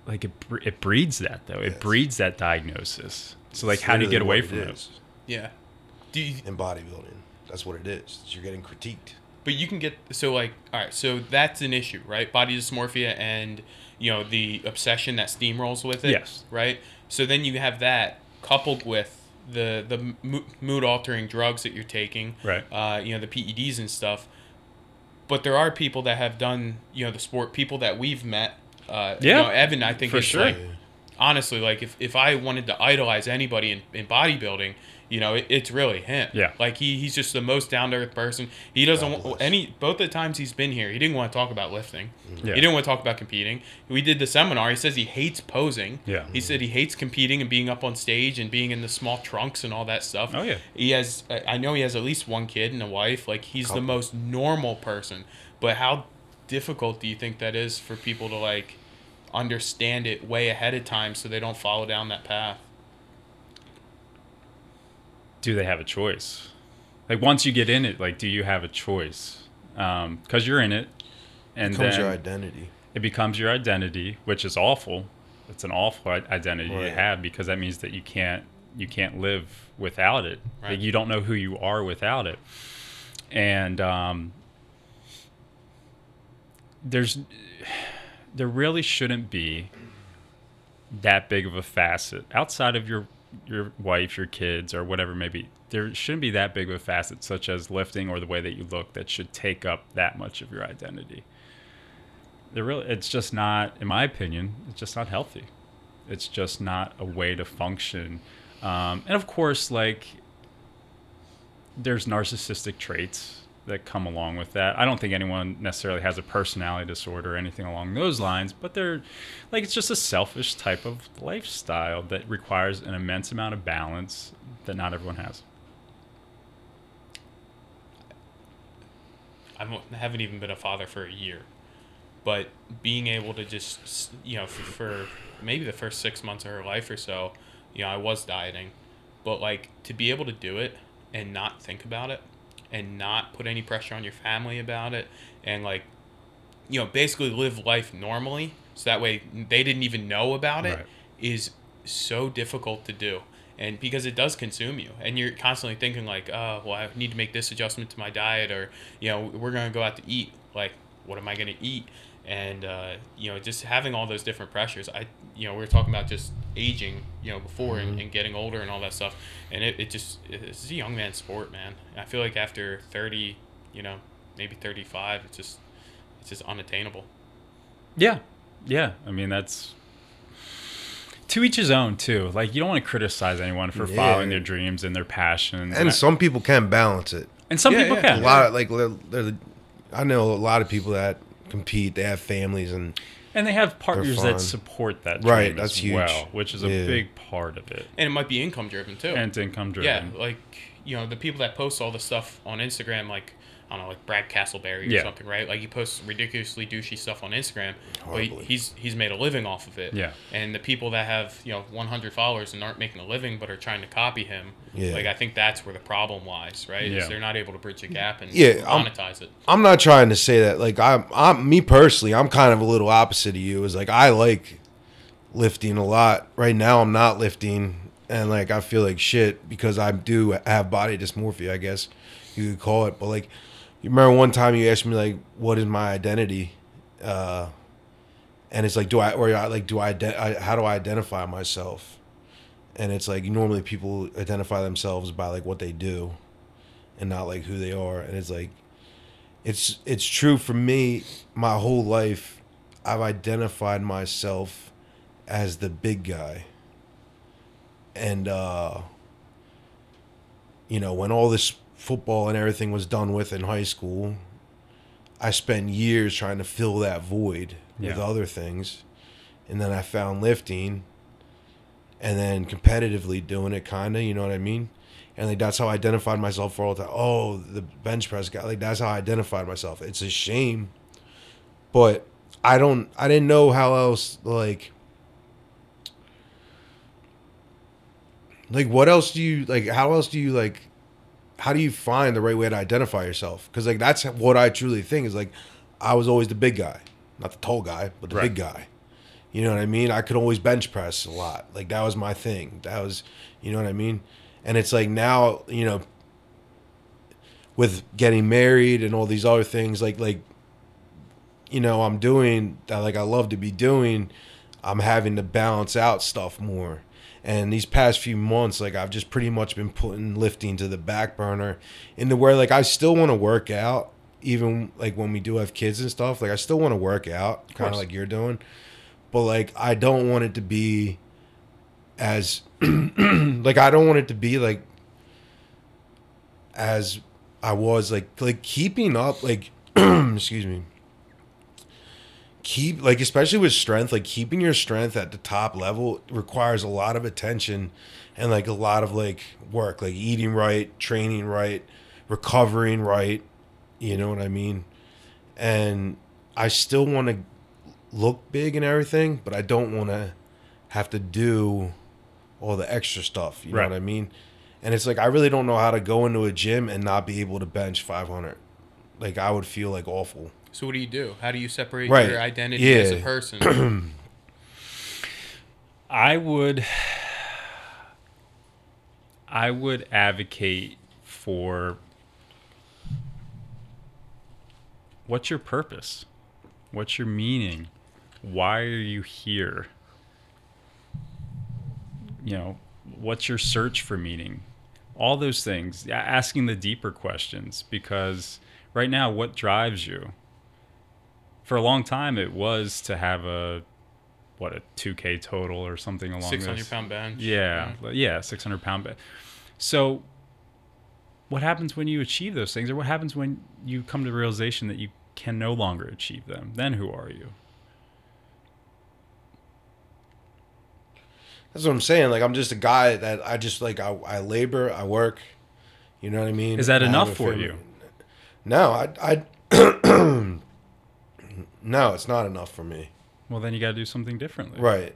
like it, it breeds that though. It breeds that diagnosis. So like, It's how do you get away what from it it? is Yeah. Do you, in bodybuilding? That's what it is. You're getting critiqued. But you can get so like all right, so that's an issue, right? Body dysmorphia and you know the obsession that steamrolls with it. Yes. Right. So then you have that coupled with the the mood altering drugs that you're taking. Right. Uh, you know the PEDs and stuff. But there are people that have done you know the sport. People that we've met. Uh, Yeah, You know, Evan, I think for is sure. like honestly like if, if I wanted to idolize anybody in, in bodybuilding. You know, it, it's really him. Yeah. Like he, he's just the most down to earth person. He doesn't want any both the times he's been here, he didn't want to talk about lifting. Mm-hmm. Yeah. He didn't want to talk about competing. We did the seminar. He says he hates posing. Yeah. He said he hates competing and being up on stage and being in the small trunks and all that stuff. Oh, yeah. He has. I I know he has at least one kid and a wife. Like he's the most normal person. But how difficult do you think that is for people to like understand it way ahead of time so they don't follow down that path? Do they have a choice? Like once you get in it, like do you have a choice? Because you're in it, and it becomes then your identity. it becomes your identity, which is awful. It's an awful i- identity to have because that means that you can't you can't live without it. Right. Like you don't know who you are without it, and um, there's there really shouldn't be that big of a facet outside of your your wife, your kids, or whatever maybe. There shouldn't be that big of a facet, such as lifting or the way that you look, that should take up that much of your identity. There really, it's just not, in my opinion, it's just not healthy. It's just not a way to function. Um, and of course, like there's narcissistic traits that come along with that. I don't think anyone necessarily has a personality disorder or anything along those lines, but they're like it's just a selfish type of lifestyle that requires an immense amount of balance that not everyone has. I haven't even been a father for a year, but being able to just you know for, for maybe the first six months of her life or so, you know, I was dieting, but like to be able to do it and not think about it and not put any pressure on your family about it and like you know basically live life normally so that way they didn't even know about it, Right. is so difficult to do. And because it does consume you. And you're constantly thinking like oh well i need to make this adjustment to my diet or you know we're going to go out to eat. Like what am i going to eat and uh, you know just having all those different pressures i you know we were talking about just aging you know before and, and getting older and all that stuff and it, it just it's a young man's sport man i feel like after 30 you know maybe 35 it's just it's just unattainable Yeah, yeah. I mean, that's to each his own too. Like you don't want to criticize anyone for Yeah. following their dreams and their passions. And I- some people can balance it. and some Yeah, people yeah. can. A lot of like, they're, they're- I know a lot of people that compete. They have families, and and they have partners that support that Right, that's as huge. well, which is a Yeah. big part of it. and it might be income driven too And it's income Yeah, driven. like you know the people that post all the stuff on Instagram, like I don't know, like Brad Castleberry or Yeah. something, right? Like he posts ridiculously douchey stuff on Instagram, but he- he's he's made a living off of it. Yeah. And the people that have you know 100 followers and aren't making a living but are trying to copy him, Yeah. like I think that's where the problem lies, right? Yeah. Is they're not able to bridge the gap and Yeah, I'm- monetize it. I'm not trying to say that. Like I'm, I'm me personally, I'm kind of a little opposite of you. Is like I like lifting a lot. Right now, I'm not lifting, and like I feel like shit because I do have body dysmorphia. I guess you could call it. But like, you remember one time you asked me like, "What is my identity?" Uh, and it's like, do I or like do I, I how do I identify myself? And it's like normally people identify themselves by like what they do, and not like who they are. And it's like it's it's true for me my whole life i've identified myself as the big guy and uh you know when all this football and everything was done with in high school i spent years trying to fill that void with other things and then i found lifting and then competitively doing it kind of you know what i mean and like that's how I identified myself for all the time. Oh, the bench press guy. Like that's how I identified myself. It's a shame, but I don't. I didn't know how else. Like, like what else do you like? How else do you like? How do you find the right way to identify yourself? Because like that's what I truly think is like. I was always the big guy, not the tall guy, but the Right. big guy. You know what I mean? I could always bench press a lot. Like that was my thing. That was, you know what I mean? And it's like now, you know, with getting married and all these other things, like like, you know, I'm doing that. Like I love to be doing. I'm having to balance out stuff more. And these past few months, like I've just pretty much been putting lifting to the back burner, into where like I still want to work out, even like when we do have kids and stuff. Like I still want to work out, kind of like you're doing, but like I don't want it to be as like I don't want it to be like as I was like like keeping up like excuse me keep like especially with strength like keeping your strength at the top level requires a lot of attention and like a lot of like work like eating right training right recovering right you know what i mean? And i still want to look big and everything but i don't want to have to do all the extra stuff you know what i mean? And it's like i really don't know how to go into a gym and not be able to bench 500 like i would feel like awful So what do you do? How do you separate Right. your identity as a person? I would I would advocate for what's your purpose? What's your meaning? Why are you here? You know, what's your search for meaning? All those things, asking the deeper questions because right now what drives you? For a long time it was to have a what a 2K total or something along Six hundred those. pound bench. Yeah, li- yeah, 600 pound bench So, what happens when you achieve those things, or what happens when you come to the realization that you can no longer achieve them? Then who are you? That's what I'm saying. Like I'm just a guy that I just like I, I labor, I work. You know what I mean? Is that I enough for family. you? No, I I No, it's not enough for me. Well, then you got to do something differently. Right.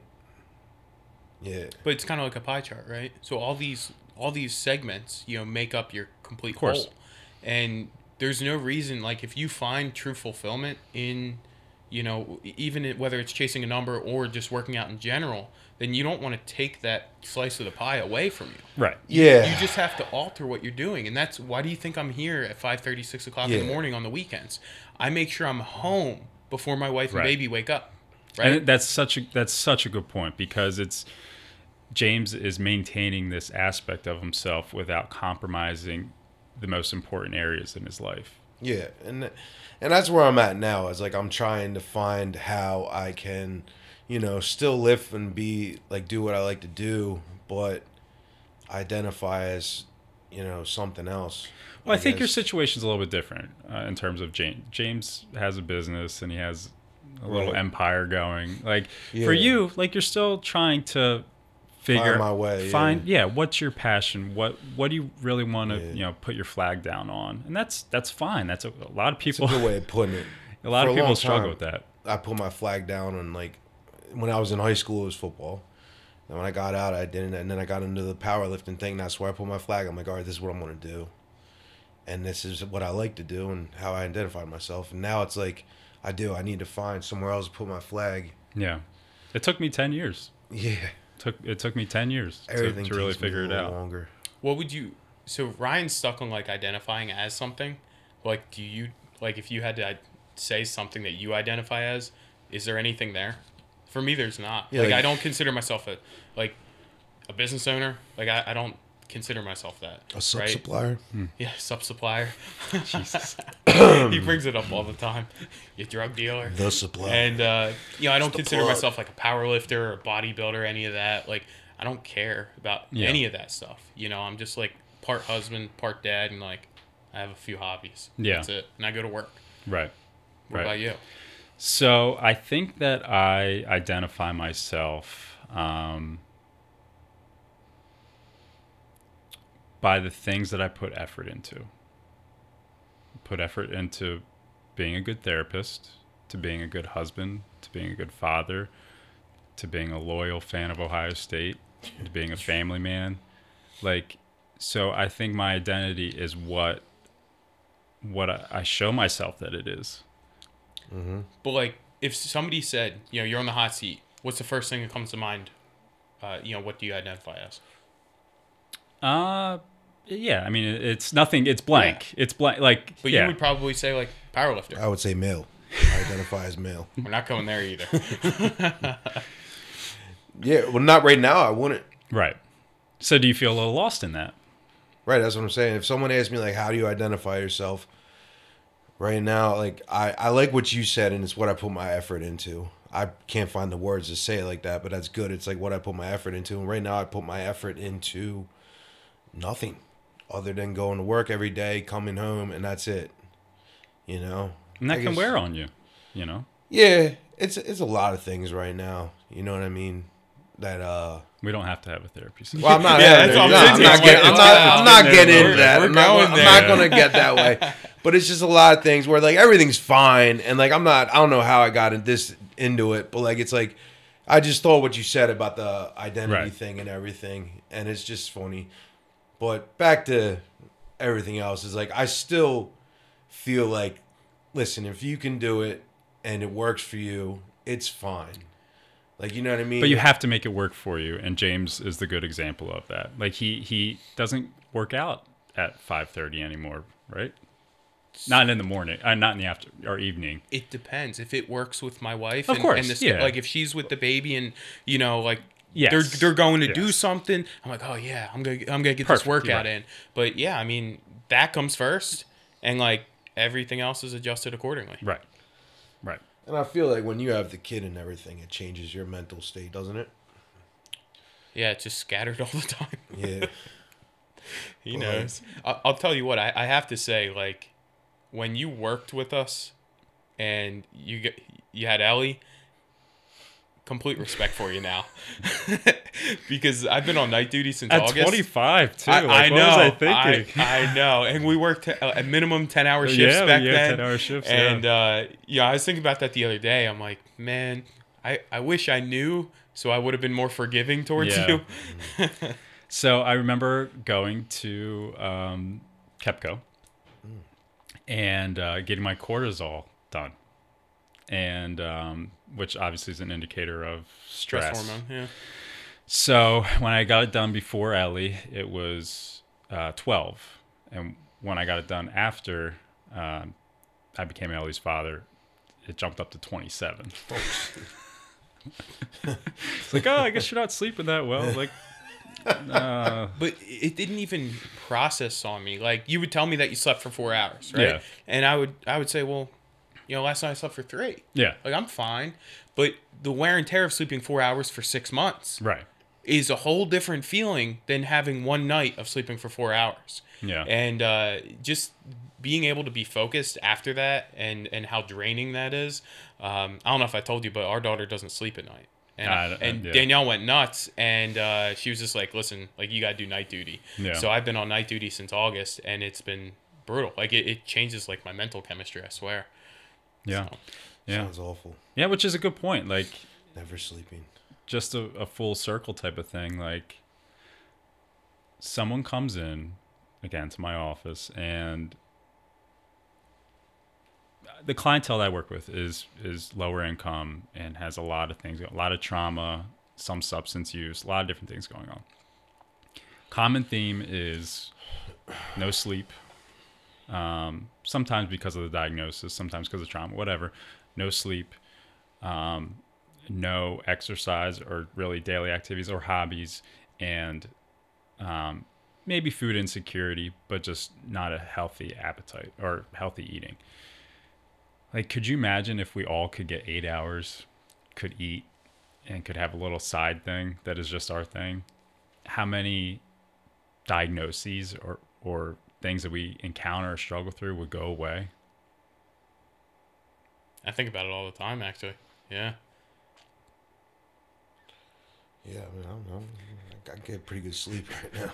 Yeah. But it's kind of like a pie chart, right? So all these all these segments, you know, make up your complete Of course. whole. And there's no reason like if you find true fulfillment in, you know, even whether it's chasing a number or just working out in general, then you don't want to take that slice of the pie away from you. Right. Yeah. You just have to alter what you're doing, and that's why do you think I'm here at 5:30, 6 o'clock in the morning on the weekends? I make sure I'm home before my wife and Right. baby wake up. Right? And that's such a that's such a good point because it's James is maintaining this aspect of himself without compromising the most important areas in his life. Yeah, and and that's where I'm at now. Is like I'm trying to find how I can, you know, still live and be like do what I like to do, but identify as, you know, something else. Well, I, think your situation's a little bit different uh, in terms of James. James has a business and he has a little Right. empire going. Like Yeah. for you, like you're still trying to figure my way, Find yeah. what's your passion? What what do you really want to Yeah. you know put your flag down on? And that's that's fine. That's a, a lot of It's a people. good way of putting it. a lot For of people struggle time. with that. I put my flag down on like when I was in high school it was football. And when I got out I didn't and then I got into the powerlifting thing, that's where I put my flag. I'm like, all right, this is what I'm gonna do. And this is what I like to do and how I identified myself. And now it's like I do. I need to find somewhere else to put my flag. Yeah, it took me ten years. Yeah. took it took me ten years to, Everything to really takes me a figure it out. longer. What would you? So Ryan's stuck on like identifying as something. Like, do you like if you had to say something that you identify as? Is there anything there? For me, there's not. Yeah, like, like- I don't consider myself a like a business owner. Like I, I don't consider myself that. A sub right? supplier. Yeah, sub supplier. Jesus. he brings it up all the time. You drug dealer. The supplier. And uh, you know, I don't consider plug. myself like a power lifter or a bodybuilder, any of that. Like, I don't care about Yeah. any of that stuff. You know, I'm just like part husband, part dad, and like I have a few hobbies. Yeah. that's it. And I go to work. Right. What Right. about you? So I think that I identify myself um, by the things that I put effort into. Put effort into being a good therapist, to being a good husband, to being a good father, to being a loyal fan of Ohio State, to being a family man. Like, so I think my identity is what what I, I show myself that it is. But like, if somebody said, you know, you're on the hot seat, what's the first thing that comes to mind? Uh, you know, what do you identify as? Uh, yeah. I mean, it's nothing. It's blank. It's blank. Like, But yeah, you would probably say like powerlifter. I would say male. I identify as male. We're not going there either. Yeah, well, not right now. I wouldn't. right. So, do you feel a little lost in that? Right, that's what I'm saying. If someone asks me like, "How do you identify yourself?" Right now, like I, I like what you said, and it's what I put my effort into. I can't find the words to say it like that, but that's good. It's like what I put my effort into, and right now I put my effort into nothing other than going to work every day, coming home, and that's it. You know, And that I can wear on you. You know, Yeah, it's it's a lot of things right now. You know what I mean? That uh. we don't have to have a therapy session. Well, I'm not. Yeah, yeah, that's what I'm no. I'm not It's getting. I'm not. I'm not getting into that. I'm not. I'm not going to get that way. But it's just a lot of things where like everything's fine, and like I'm not. I don't know how I got in this into it, but like it's like I just thought what you said about the identity Right. thing and everything, and it's just funny. But back to everything else is like I still feel like, listen, if you can do it and it works for you, it's fine. Like you know what I mean? But you have to make it work for you, and James is the good example of that. Like he he doesn't work out at five thirty anymore, right? Not in the morning, uh, not in the after or evening. it depends if it works with my wife Of and, course, and this yeah. like if she's with the baby and you know like Yes. they're they're going to do something i'm like oh yeah i'm gonna i'm gonna get this workout right. in but yeah i mean that comes first and like everything else is adjusted accordingly Right, right. And I feel like when you have the kid and everything, it changes your mental state, doesn't it? Yeah, it's just scattered all the time. Yeah. He Well, knows. I- I'll tell you what. I, I have to say, like, when you worked with us, and you get you had Ellie. Complete respect for you now, because I've been on night duty since At August. 25 too. I, like, I what know. was I thinking? I, I know. And we worked a, a minimum ten hour shifts yeah, back yeah, then. 10 hour shifts. And yeah. uh, yeah, I was thinking about that the other day. I'm like, man, I, I wish I knew, so I would have been more forgiving towards Yeah. you. So I remember going to um, Kepco and uh, getting my cortisol done, and um, which obviously is an indicator of stress. Stress hormone. Yeah. So when I got it done before Ellie, it was uh, 12, and when I got it done after um, I became Ellie's father, it jumped up to 27. it's like, oh, I guess you're not sleeping that well. Like, uh, But it didn't even process on me. Like you would tell me that you slept for four hours, right? Yeah. And I would I would say, well, you know, last night I slept for three. yeah, Like I'm fine. But the wear and tear of sleeping four hours for six months right. is a whole different feeling than having one night of sleeping for four hours. Yeah. And uh, just being able to be focused after that and, and how draining that is. Um, I don't know if I told you, but our daughter doesn't sleep at night. And, Ah, and yeah. Danielle went nuts and uh, she was just like, listen, like you got to do night duty. Yeah. So I've been on night duty since August and it's been brutal. Like it, it changes like my mental chemistry, I swear. Yeah. So- Yeah. Sounds awful. Yeah, which is a good point. Like Never sleeping. just a, a full circle type of thing. Like someone comes in again to my office and the clientele that I work with is is lower income and has a lot of things, a lot of trauma, some substance use, a lot of different things going on. Common theme is no sleep. Um, sometimes because of the diagnosis, sometimes because of trauma, whatever. No sleep, um, no exercise or really daily activities or hobbies, and um, maybe food insecurity, but just not a healthy appetite or healthy eating. Like, could you imagine if we all could get eight hours, could eat, and could have a little side thing that is just our thing? How many diagnoses or, or things that we encounter or struggle through would go away? I think about it all the time, actually. Yeah. Yeah, I mean, I don't know. I get pretty good sleep right now.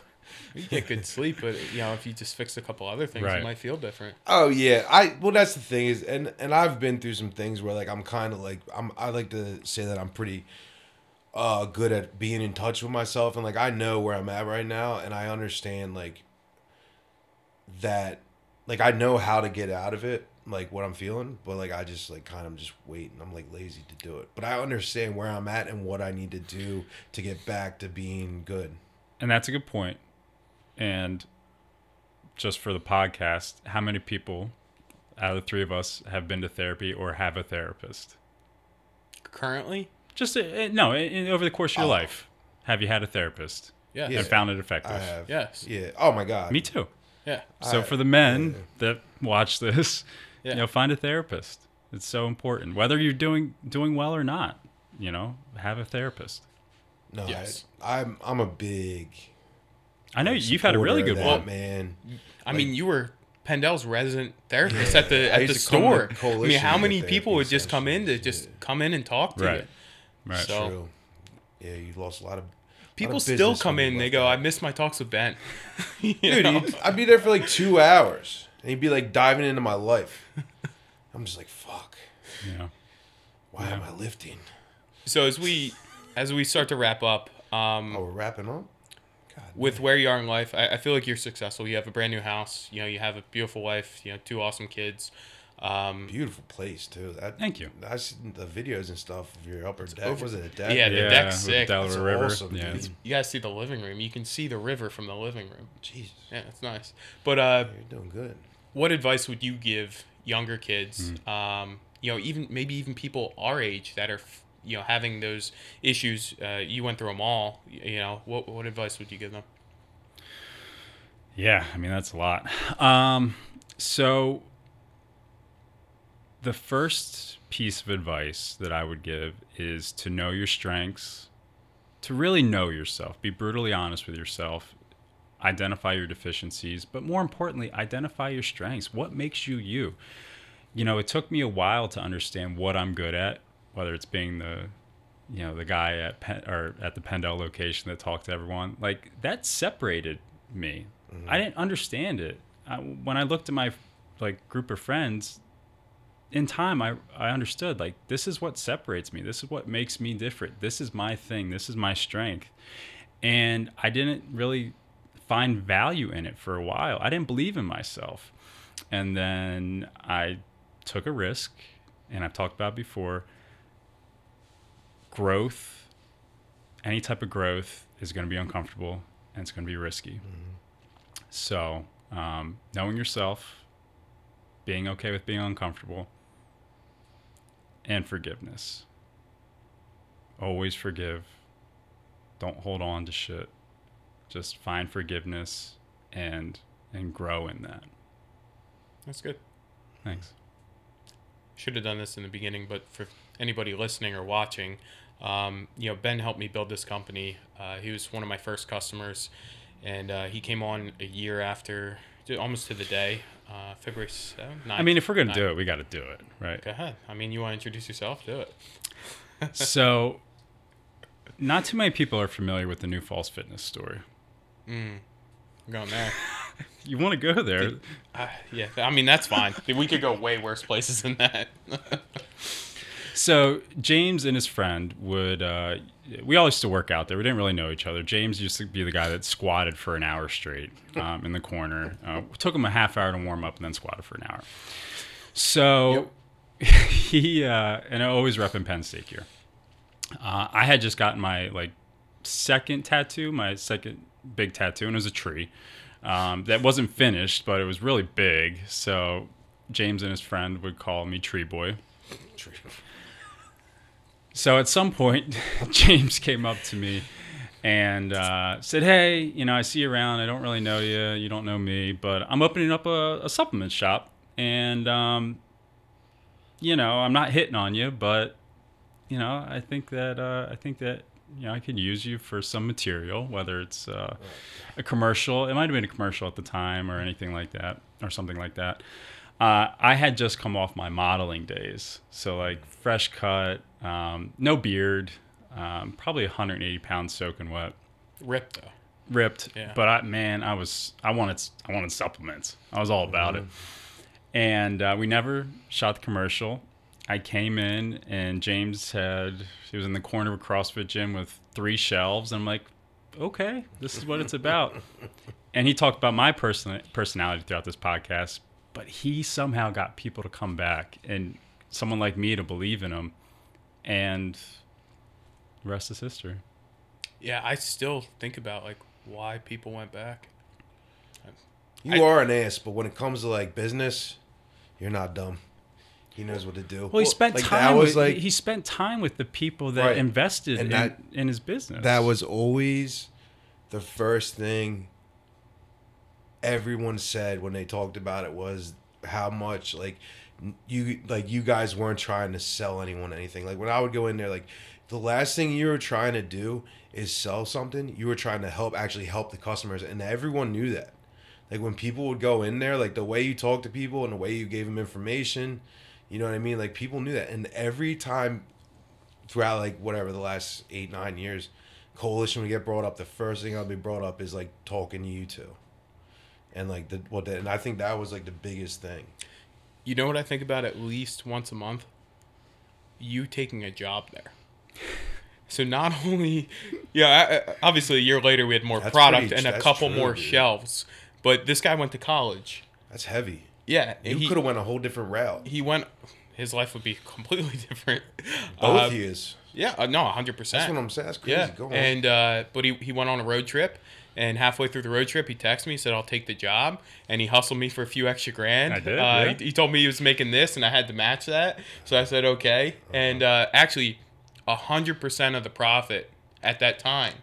You get good sleep, but you know, if you just fix a couple other things, Right. it might feel different. Oh yeah, I well that's the thing is, and and I've been through some things where like I'm kind of like I'm I like to say that I'm pretty uh good at being in touch with myself and like I know where I'm at right now and I understand like that like I know how to get out of it like what I'm feeling but like I just like kind of just waiting I'm like lazy to do it but I understand where I'm at and what I need to do to get back to being good And that's a good point. And just for the podcast, how many people out of the three of us have been to therapy or have a therapist? Currently, Just uh, uh, no, in, in- over the course of your Oh. life, have you had a therapist yes, Yeah. and found it effective? I have yes, yeah oh my god Me too. Yeah. So I- for the men yeah. that watch this, Yeah. you know, find a therapist. It's so important, whether you're doing doing well or not. You know, have a therapist. no Yes. I, I'm I'm a big I know you've had a really good of one. man. I mean, you were Penndel's resident therapist Yeah. at the I at the used to come to store. I mean, how many people would just come in to just yeah. come in and talk to Right. you? Right. So- True. Yeah, you lost a lot of People still come in. They go, that. "I miss my talks with Ben." Dude, know? you'd- I'd be there for like two hours, and he'd be like diving into my life. I'm just like, fuck. Yeah. Why am I lifting? So as we as we start to wrap up, um, Oh, we're wrapping up. God, with where you are in life, I, I feel like you're successful. You have a brand new house. You know, you have a beautiful wife. You know, two awesome kids. Um, beautiful place too. That, Thank you. I seen the videos and stuff of your upper deck. over- Was it a deck? Yeah, the yeah, deck's with sick. Delaware That's River. awesome, yeah. dude. you guys see the living room. You can see the river from the living room. Jesus, Yeah, it's nice. But uh, you're doing good. what advice would you give younger kids? Hmm. Um, you know, even maybe even people our age that are, you know, having those issues. Uh, you went through them all. You know, what what advice would you give them? Yeah, I mean that's a lot. Um, so the first piece of advice that I would give is to know your strengths, to really know yourself, be brutally honest with yourself, identify your deficiencies, but more importantly, identify your strengths. What makes you you? You know, it took me a while to understand what I'm good at, whether it's being the you know the guy at Pen, or at the Penndel location that talked to everyone like that separated me mm-hmm. I didn't understand it I, when I looked at my like group of friends in time I, I understood like this is what separates me. This is what makes me different. This is my thing. This is my strength. And I didn't really find value in it for a while. I didn't believe in myself. And then I took a risk and I've talked about before. Growth, any type of growth is going to be uncomfortable and it's going to be risky. So, um, knowing yourself, being okay with being uncomfortable, and forgiveness. Always forgive. Don't hold on to shit. Just find forgiveness and and grow in that. That's good. Thanks. Should have done this in the beginning, but for anybody listening or watching, um, you know, Ben helped me build this company. Uh, he was one of my first customers, and uh, he came on a year after, almost to the day, uh, February 7th. I mean, if we're going to do it, we got to do it, right? Go ahead. I mean, you want to introduce yourself? Do it. so, not too many people are familiar with the New Falls Fitness story. Mm. I'm going there. you want to go there? Uh, yeah, I mean that's fine. we could go way worse places than that. so James and his friend would. Uh, we all used to work out there. We didn't really know each other. James used to be the guy that squatted for an hour straight um, in the corner. Uh, took him a half hour to warm up and then squatted for an hour. So yep. he uh, and I always rep in Penn State here. Uh, I had just gotten my like second tattoo, my second big tattoo, and it was a tree. Um, that wasn't finished, but it was really big. So James and his friend would call me Tree Boy. Tree. So at some point, James came up to me and uh, said, "Hey, you know, I see you around. I don't really know you. You don't know me, but I'm opening up a, a supplement shop, and um, you know, I'm not hitting on you, but you know, I think that uh, I think that you know, I could use you for some material, whether it's uh, a commercial. It might have been a commercial at the time or anything like that, or something like that. Uh, I had just come off my modeling days, so like fresh cut, um, no beard, um, probably 180 pounds soaking wet. Ripped though. Ripped, yeah. but I man, I was I wanted I wanted supplements. I was all about mm-hmm. it, and uh, we never shot the commercial. I came in and James had he was in the corner of a CrossFit gym with three shelves. And I'm like, okay, this is what it's about. and he talked about my person personality throughout this podcast, but he somehow got people to come back and someone like me to believe in him, and the rest is history. Yeah, I still think about like why people went back. You I, are an ass, but when it comes to like business, you're not dumb. He knows what to do. Well, he spent like, time. With, like, he spent time with the people that right. invested in, that, in his business. That was always the first thing everyone said when they talked about it was how much like you like you guys weren't trying to sell anyone anything. Like when I would go in there, like the last thing you were trying to do is sell something. You were trying to help actually help the customers, and everyone knew that. Like when people would go in there, like the way you talk to people and the way you gave them information you know what I mean? Like people knew that, and every time throughout like whatever the last eight nine years, coalition would get brought up. The first thing I'll be brought up is like talking to you two, and like the what the, and I think that was like the biggest thing. You know what I think about at least once a month? You taking a job there. So not only, yeah, obviously a year later we had more that's product pretty, and a couple true, more dude. shelves, but this guy went to college. That's heavy. Yeah, you could have went a whole different route. He went. His life would be completely different. Both uh, years. Yeah, uh, no, hundred percent. That's what I'm saying. That's crazy. Yeah, and uh, but he he went on a road trip, and halfway through the road trip, he texted me, he said, "I'll take the job," and he hustled me for a few extra grand. I did. Uh, yeah. he, he, told me he was making this, and I had to match that. So I said, "Okay," uh-huh. and uh, actually, hundred percent of the profit at that time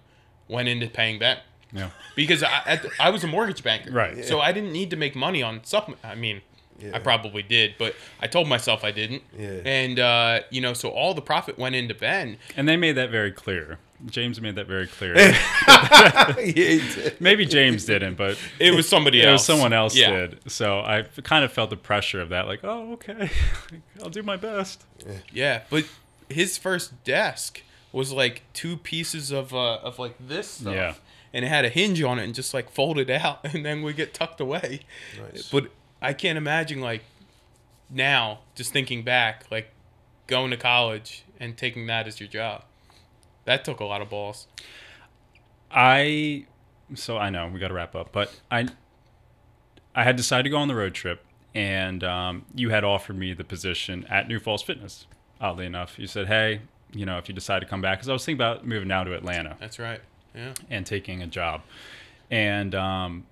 went into paying Ben. Yeah. Because I, I was a mortgage banker. Right. So I didn't need to make money on supplement. I mean, Yeah. I probably did, but I told myself I didn't. Yeah. And uh, you know, so all the profit went into Ben. And they made that very clear. James made that very clear. Yeah, he did. Maybe James didn't, but It was somebody it else. It was someone else Yeah. did. So I kind of felt the pressure of that. Like, oh, okay, I'll do my best. Yeah, but his first desk was like two pieces of uh, of like this stuff. Yeah. And it had a hinge on it and just like folded out and then we get tucked away. Nice. But I can't imagine like now, just thinking back, like going to college and taking that as your job. That took a lot of balls. I so I know we got to wrap up, but I I had decided to go on the road trip, and um, you had offered me the position at New Falls Fitness. Oddly enough, you said, "Hey, you know, if you decide to come back," because I was thinking about moving down to Atlanta That's right. Yeah. and taking a job, and um,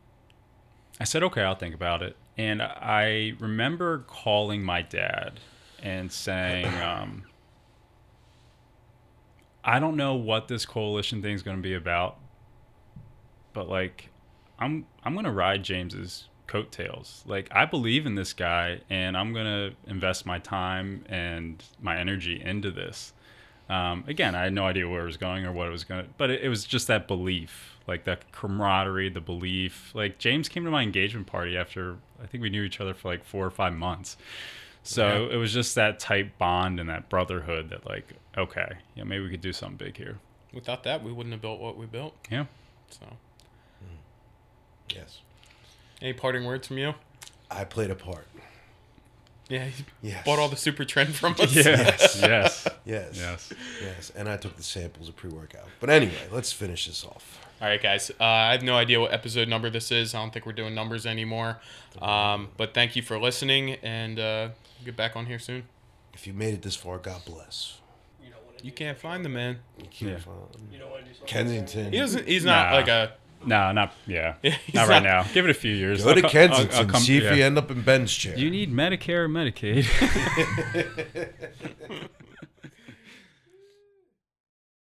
I said, "Okay, I'll think about it." And I remember calling my dad and saying. Um, I don't know what this coalition thing is going to be about, but like, I'm I'm going to ride James's coattails. Like, I believe in this guy, and I'm going to invest my time and my energy into this. Um, again, I had no idea where it was going or what it was going to, but it, it was just that belief, like that camaraderie, the belief. Like James came to my engagement party after I think we knew each other for like four or five months. So it was just that tight bond and that brotherhood that like, okay, yeah, maybe we could do something big here. Without that, we wouldn't have built what we built. Yeah. So, hmm. Yes. any parting words from you? I played a part. Yeah, you Yes. bought all the super trend from us. Yes. yes. Yes. Yes. Yes. And I took the samples of pre workout. But anyway, let's finish this off. All right, guys. Uh, I have no idea what episode number this is. I don't think we're doing numbers anymore. Um, but thank you for listening, and uh, get back on here soon. If you made it this far, God bless. You don't want to You can't find the man. You can't Yeah. find You don't want to do something. Kensington. He doesn't. He's not Nah. like a. No, not yeah. Yeah, he's not right not- now. Give it a few years. Go to I'll co- I'll- I'll Kensington. come- see if yeah. you end up in Ben's chair. You need Medicare or Medicaid?